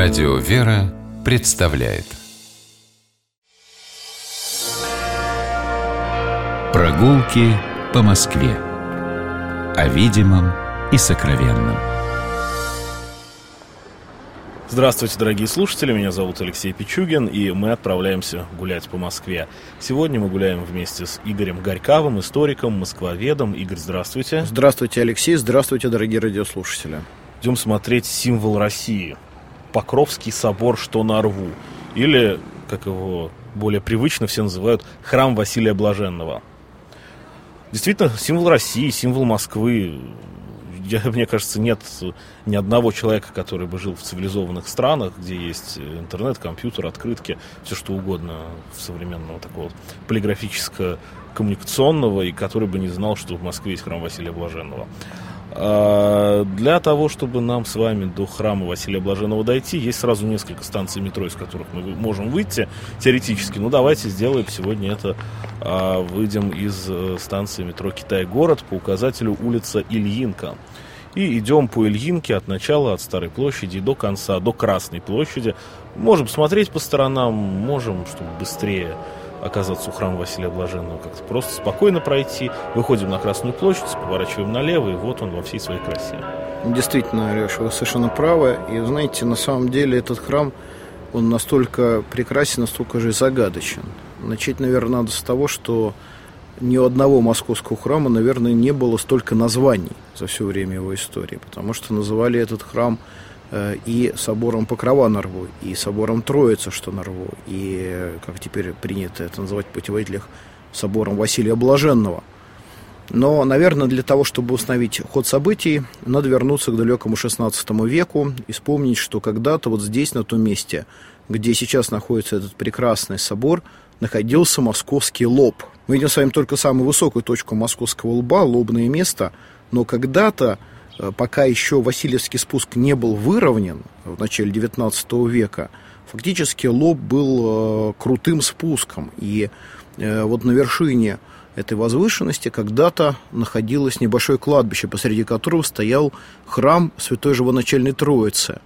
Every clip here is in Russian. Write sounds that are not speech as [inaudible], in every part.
Радио «Вера» представляет Прогулки по Москве О видимом и сокровенном Здравствуйте, дорогие слушатели, меня зовут Алексей Пичугин, и мы отправляемся гулять по Москве. Сегодня мы гуляем вместе с Игорем Горьковым, историком, москвоведом. Игорь, здравствуйте. Здравствуйте, Алексей, здравствуйте, дорогие радиослушатели. Идем смотреть символ России. Покровский собор, что на рву. Или, как его более привычно все называют, храм Василия Блаженного. Действительно, символ России, символ Москвы. Я, мне кажется, нет ни одного человека, который бы жил в цивилизованных странах, где есть интернет, компьютер, открытки, все что угодно современного такого полиграфическо-коммуникационного, и который бы не знал, что в Москве есть храм Василия Блаженного. А, для того, чтобы нам с вами до храма Василия Блаженного дойти, есть сразу несколько станций метро, из которых мы можем выйти теоретически. Ну, давайте сделаем сегодня это. А, выйдем из э, станции метро Китай-город по указателю улица Ильинка. И идем по Ильинке от начала, от Старой площади до конца, до Красной площади. Можем смотреть по сторонам, можем, чтобы быстрее оказаться у храма Василия Блаженного, как-то просто спокойно пройти. Выходим на Красную площадь, поворачиваем налево, и вот он во всей своей красе. Действительно, Алеша, вы совершенно правы. И знаете, на самом деле этот храм, он настолько прекрасен, настолько же загадочен. Начать, наверное, надо с того, что ни у одного московского храма, наверное, не было столько названий за все время его истории, потому что называли этот храм и собором Покрова на Рву, и собором Троица, что на Рву, и, как теперь принято это называть в путеводителях, собором Василия Блаженного. Но, наверное, для того, чтобы установить ход событий, надо вернуться к далекому XVI веку и вспомнить, что когда-то вот здесь, на том месте, где сейчас находится этот прекрасный собор, находился московский лоб. Мы видим с вами только самую высокую точку московского лба, лобное место, но когда-то Э, пока еще Васильевский спуск не был выровнен в начале XIX века, фактически лоб был э, крутым спуском. И э, вот на вершине этой возвышенности когда-то находилось небольшое кладбище, посреди которого стоял храм Святой Живоначальной Троицы.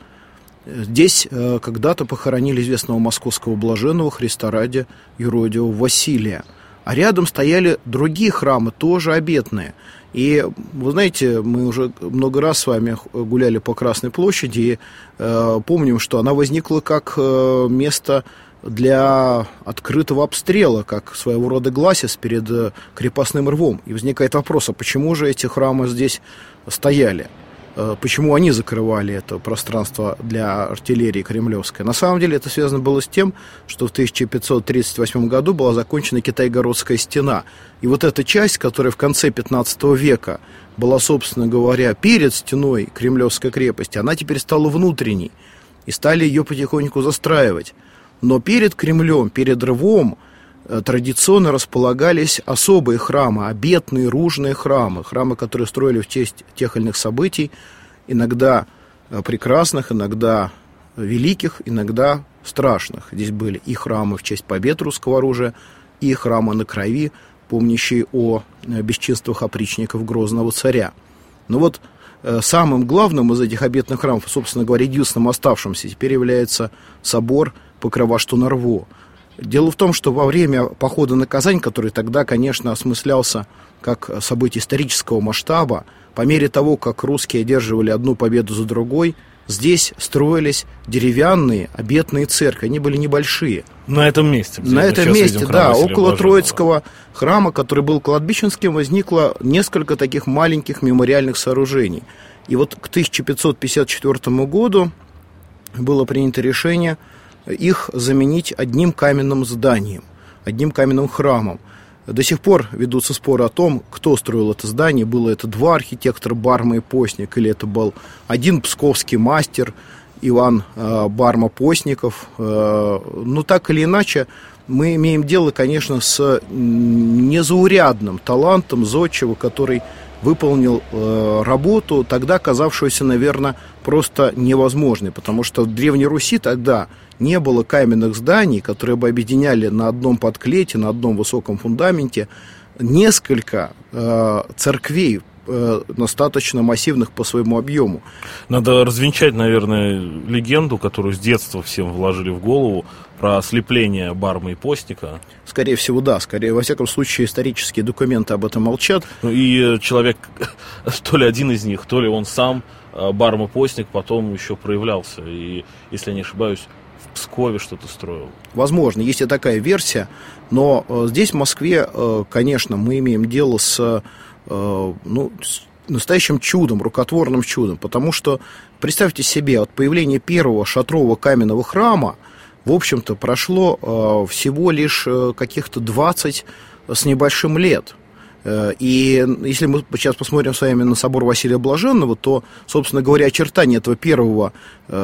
Здесь когда-то похоронили известного московского блаженного Христа ради Юродиева Василия. А рядом стояли другие храмы, тоже обетные – и вы знаете, мы уже много раз с вами гуляли по Красной площади и э, помним, что она возникла как э, место для открытого обстрела, как своего рода гласис перед э, крепостным рвом. И возникает вопрос, а почему же эти храмы здесь стояли? Э, почему они закрывали это пространство для артиллерии кремлевской. На самом деле это связано было с тем, что в 1538 году была закончена Китай-Городская стена. И вот эта часть, которая в конце 15 века была, собственно говоря, перед стеной Кремлевской крепости, она теперь стала внутренней. И стали ее потихоньку застраивать. Но перед Кремлем, перед рвом – традиционно располагались особые храмы, обетные ружные храмы, храмы, которые строили в честь тех или иных событий, иногда э, прекрасных, иногда великих, иногда страшных. Здесь были и храмы в честь побед русского оружия, и храмы на крови, помнящие о э, бесчинствах опричников Грозного царя. Но вот самым главным из этих обетных храмов, собственно говоря, единственным оставшимся теперь является собор Покрова Штунарво – Дело в том, что во время похода на Казань, который тогда, конечно, осмыслялся как событие исторического масштаба, по мере того, как русские одерживали одну победу за другой, здесь строились деревянные обетные церкви. Они были небольшие. На этом месте? На этом месте, да. Около Троицкого храма, который был кладбищенским, возникло несколько таких маленьких мемориальных сооружений. И вот к 1554 году было принято решение – их заменить одним каменным зданием, одним каменным храмом. До сих пор ведутся споры о том, кто строил это здание. Было это два архитектора, Барма и Постник, или это был один псковский мастер, Иван э, Барма Постников. Э, но так или иначе, мы имеем дело, конечно, с незаурядным талантом Зодчего, который выполнил э, работу, тогда казавшуюся, наверное, просто невозможной, потому что в Древней Руси тогда не было каменных зданий, которые бы объединяли на одном подклете, на одном высоком фундаменте несколько э, церквей э, достаточно массивных по своему объему. Надо развенчать, наверное, легенду, которую с детства всем вложили в голову про ослепление Барма и Постника. Скорее всего, да. Скорее, во всяком случае, исторические документы об этом молчат. Ну и человек, [laughs] то ли один из них, то ли он сам, э, Барма Постник, потом еще проявлялся. И, если я не ошибаюсь, в Пскове что-то строил. Возможно, есть и такая версия, но э, здесь, в Москве, э, конечно, мы имеем дело с, э, ну, с настоящим чудом, рукотворным чудом, потому что, представьте себе, от появления первого шатрового каменного храма, в общем-то, прошло э, всего лишь э, каких-то 20 с небольшим лет – Э, и если мы сейчас посмотрим с вами на собор Василия Блаженного, то, собственно говоря, очертания этого первого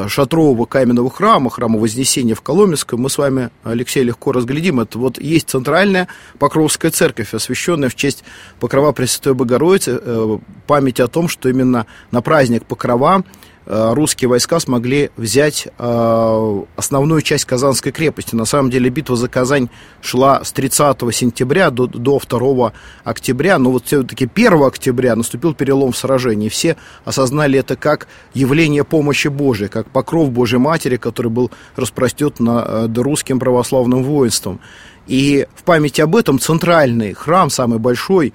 шатрового каменного храма, храма Вознесения в Коломенском, мы с вами, Алексей, легко разглядим. Это вот есть центральная Покровская церковь, освященная в честь Покрова Пресвятой Богородицы, память о том, что именно на праздник Покрова русские войска смогли взять э, основную часть Казанской крепости. На самом деле битва за Казань шла с 30 сентября до, до 2 октября, но вот все-таки 1 октября наступил перелом в сражении. Все осознали это как явление помощи Божией, как покров Божьей Матери, который был распростет над э, русским православным воинством. И в память об этом центральный храм, самый большой,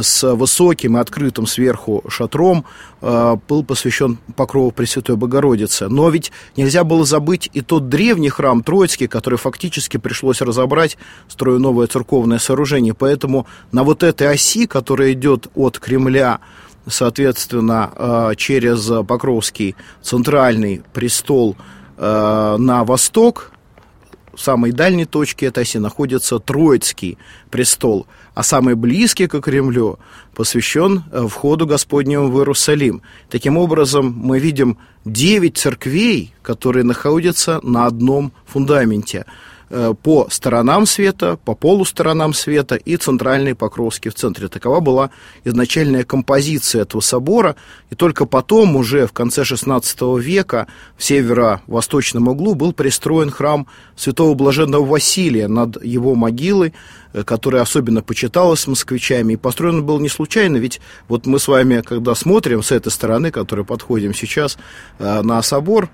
с высоким и открытым сверху шатром э, был посвящен покрову Пресвятой Богородицы. Но ведь нельзя было забыть и тот древний храм Троицкий, который фактически пришлось разобрать, строя новое церковное сооружение. Поэтому на вот этой оси, которая идет от Кремля соответственно, э, через Покровский центральный престол э, на восток, самой дальней точке этой оси находится Троицкий престол, а самый близкий к Кремлю посвящен э, входу Господнему в Иерусалим. Таким образом, мы видим девять церквей, которые находятся на одном фундаменте – по сторонам света, по полусторонам света и центральный Покровский в центре. Такова была изначальная композиция этого собора, и только потом, уже в конце XVI века, в северо-восточном углу был пристроен храм святого блаженного Василия над его могилой, э, которая особенно почиталась москвичами. И построен был не случайно, ведь вот мы с вами, когда смотрим с этой стороны, которой подходим сейчас, э, на собор,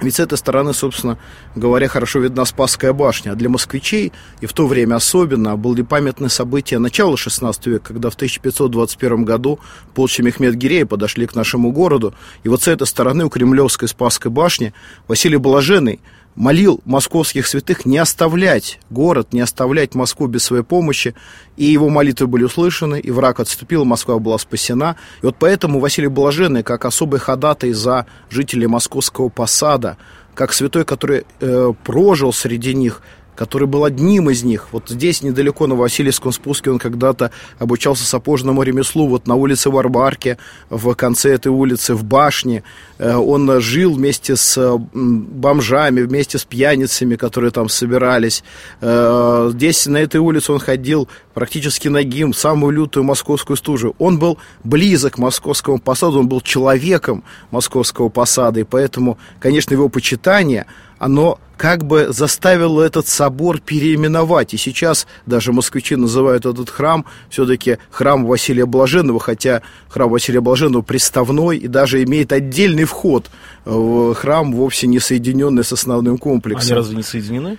ведь с этой стороны, собственно говоря, хорошо видна Спасская башня. А для москвичей, и в то время особенно, были памятные события начала XVI века, когда в 1521 году полчища Мехмед-Гирея подошли к нашему городу. И вот с этой стороны у Кремлевской Спасской башни Василий Блаженный молил московских святых не оставлять город, не оставлять Москву без своей помощи. И его молитвы были услышаны, и враг отступил, Москва была спасена. И вот поэтому Василий Блаженный, как особый ходатай за жителей московского посада, как святой, который э, прожил среди них, который был одним из них. Вот здесь, недалеко на Васильевском спуске, он когда-то обучался сапожному ремеслу, вот на улице Варбарке, в конце этой улицы, в башне. Э, он жил вместе с бомжами, вместе с пьяницами, которые там собирались. Э, здесь, на этой улице, он ходил практически нагим, самую лютую московскую стужу. Он был близок к московскому посаду, он был человеком московского посада, и поэтому, конечно, его почитание – оно как бы заставило этот собор переименовать. И сейчас даже москвичи называют этот храм все-таки храм Василия Блаженного, хотя храм Василия Блаженного приставной и даже имеет отдельный вход в храм, вовсе не соединенный с основным комплексом. Они разве не соединены?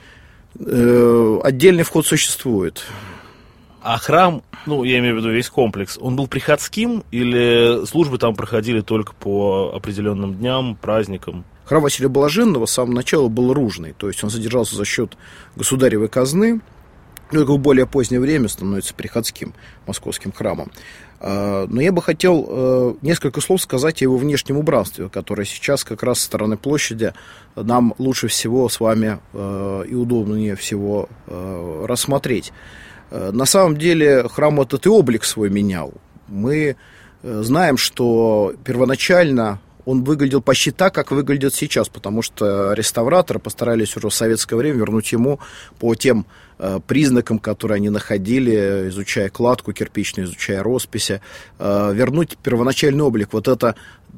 Э, отдельный вход существует. А храм, ну, я имею в виду весь комплекс, он был приходским или службы там проходили только по определенным дням, праздникам? Храм Василия Блаженного с самого начала был ружный, то есть он содержался за счет государевой казны, но только в более позднее время становится приходским московским храмом. А, но я бы хотел э, несколько слов сказать о его внешнем убранстве, которое сейчас как раз со стороны площади нам лучше всего с вами э, и удобнее всего э, рассмотреть. На самом деле храм этот и облик свой менял. Мы знаем, что первоначально он выглядел почти так, как выглядит сейчас, потому что реставраторы постарались уже в советское время вернуть ему по тем э, признакам, которые они находили, изучая кладку кирпичную, изучая росписи, э, вернуть первоначальный облик. Вот это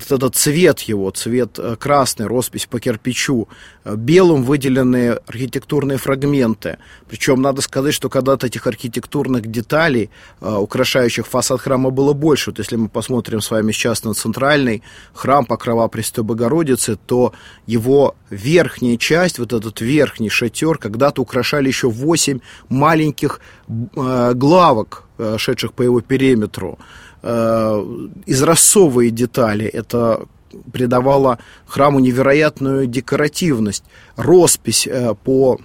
этот цвет его, цвет э, красный, роспись по кирпичу, э, белым выделенные архитектурные фрагменты. Причем надо сказать, что когда-то этих архитектурных деталей, э, украшающих фасад храма, было больше. Вот если мы посмотрим с вами сейчас на центральный храм Покрова Престой Богородицы, то его верхняя часть, вот этот верхний шатер, когда-то украшали еще восемь маленьких главок, шедших по его периметру. Э, изразцовые детали. Это придавало храму невероятную декоративность. Роспись э, по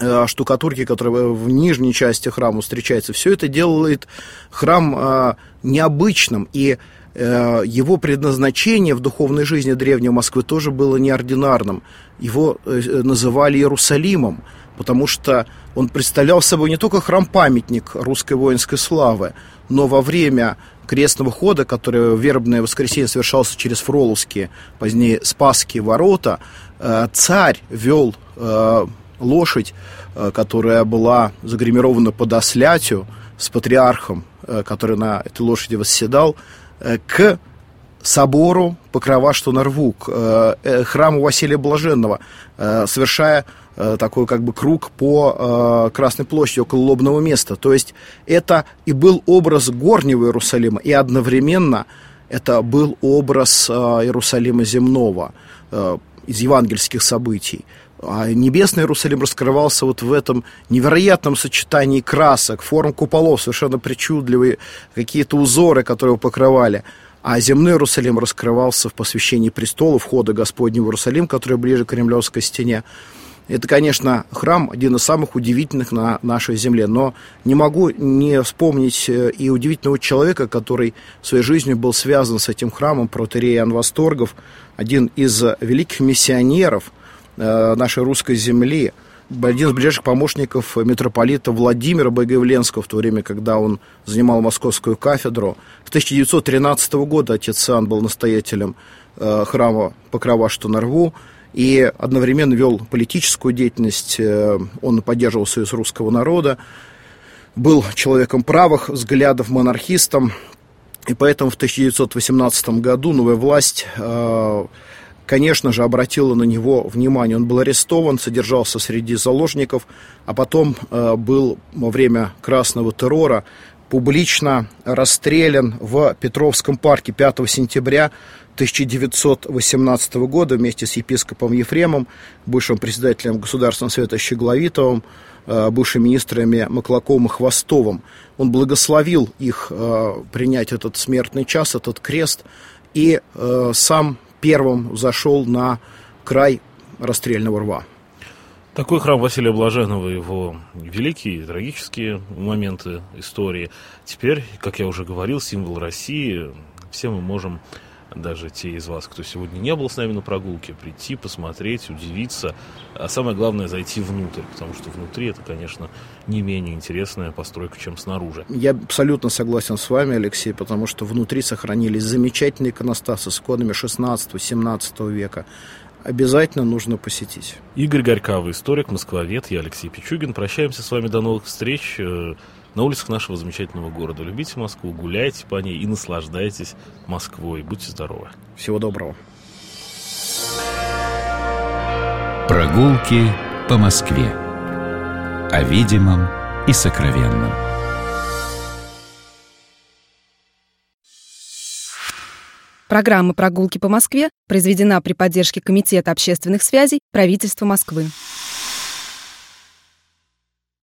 э, штукатурки, которая в нижней части храма встречается, все это делает храм необычным. И его предназначение в духовной жизни древней Москвы тоже было неординарным. Его называли Иерусалимом, потому что он представлял собой не только храм-памятник русской воинской славы, но во время крестного хода, который в вербное воскресенье совершался через Фроловские, позднее Спасские ворота, э, царь вел э, лошадь, э, которая была загримирована под ослятью с патриархом, который на этой лошади восседал, к собору Покрова, что на рву, к храму Василия Блаженного, совершая Э, такой как бы круг по э, Красной площади около лобного места. То есть это и был образ горнего Иерусалима, и одновременно это был образ э, Иерусалима земного э, из евангельских событий. А небесный Иерусалим раскрывался вот в этом невероятном сочетании красок, форм куполов, совершенно причудливые какие-то узоры, которые его покрывали. А земной Иерусалим раскрывался в посвящении престола, входа Господнего Иерусалим, который ближе к Кремлевской стене. Это, конечно, храм один из самых удивительных на нашей земле, но не могу не вспомнить э, и удивительного человека, который своей жизнью был связан с этим храмом, протерей Иоанн один из великих миссионеров э, нашей русской земли, один из ближайших помощников митрополита Владимира Богоявленского в то время, когда он занимал московскую кафедру. С 1913 года отец Иоанн был настоятелем э, храма Покрова, что на рву и одновременно вел политическую деятельность, э, он поддерживал Союз русского народа, был человеком правых взглядов, монархистом, и поэтому в 1918 году новая власть, э, конечно же, обратила на него внимание. Он был арестован, содержался среди заложников, а потом э, был во время красного террора публично расстрелян в Петровском парке 5 сентября 1918 года вместе с епископом Ефремом, бывшим председателем Государственного совета Щегловитовым, э, бывшими министрами Маклаковым и Хвостовым. Он благословил их э, принять этот смертный час, этот крест, и э, сам первым зашел на край расстрельного рва. Такой храм Василия Блаженного, его великие, трагические моменты истории. Теперь, как я уже говорил, символ России. Все мы можем даже те из вас, кто сегодня не был с нами на прогулке, прийти, посмотреть, удивиться. А самое главное, зайти внутрь, потому что внутри это, конечно, не менее интересная постройка, чем снаружи. Я абсолютно согласен с вами, Алексей, потому что внутри сохранились замечательные иконостасы с иконами 16-17 века обязательно нужно посетить. Игорь Горькавый, историк, москвовед, я Алексей Пичугин. Прощаемся с вами до новых встреч. На улицах нашего замечательного города. Любите Москву, гуляйте по ней и наслаждайтесь Москвой. Будьте здоровы. Всего доброго. Прогулки по Москве. О видимом и сокровенном. Программа «Прогулки по Москве» произведена при поддержке Комитета общественных связей правительства Москвы.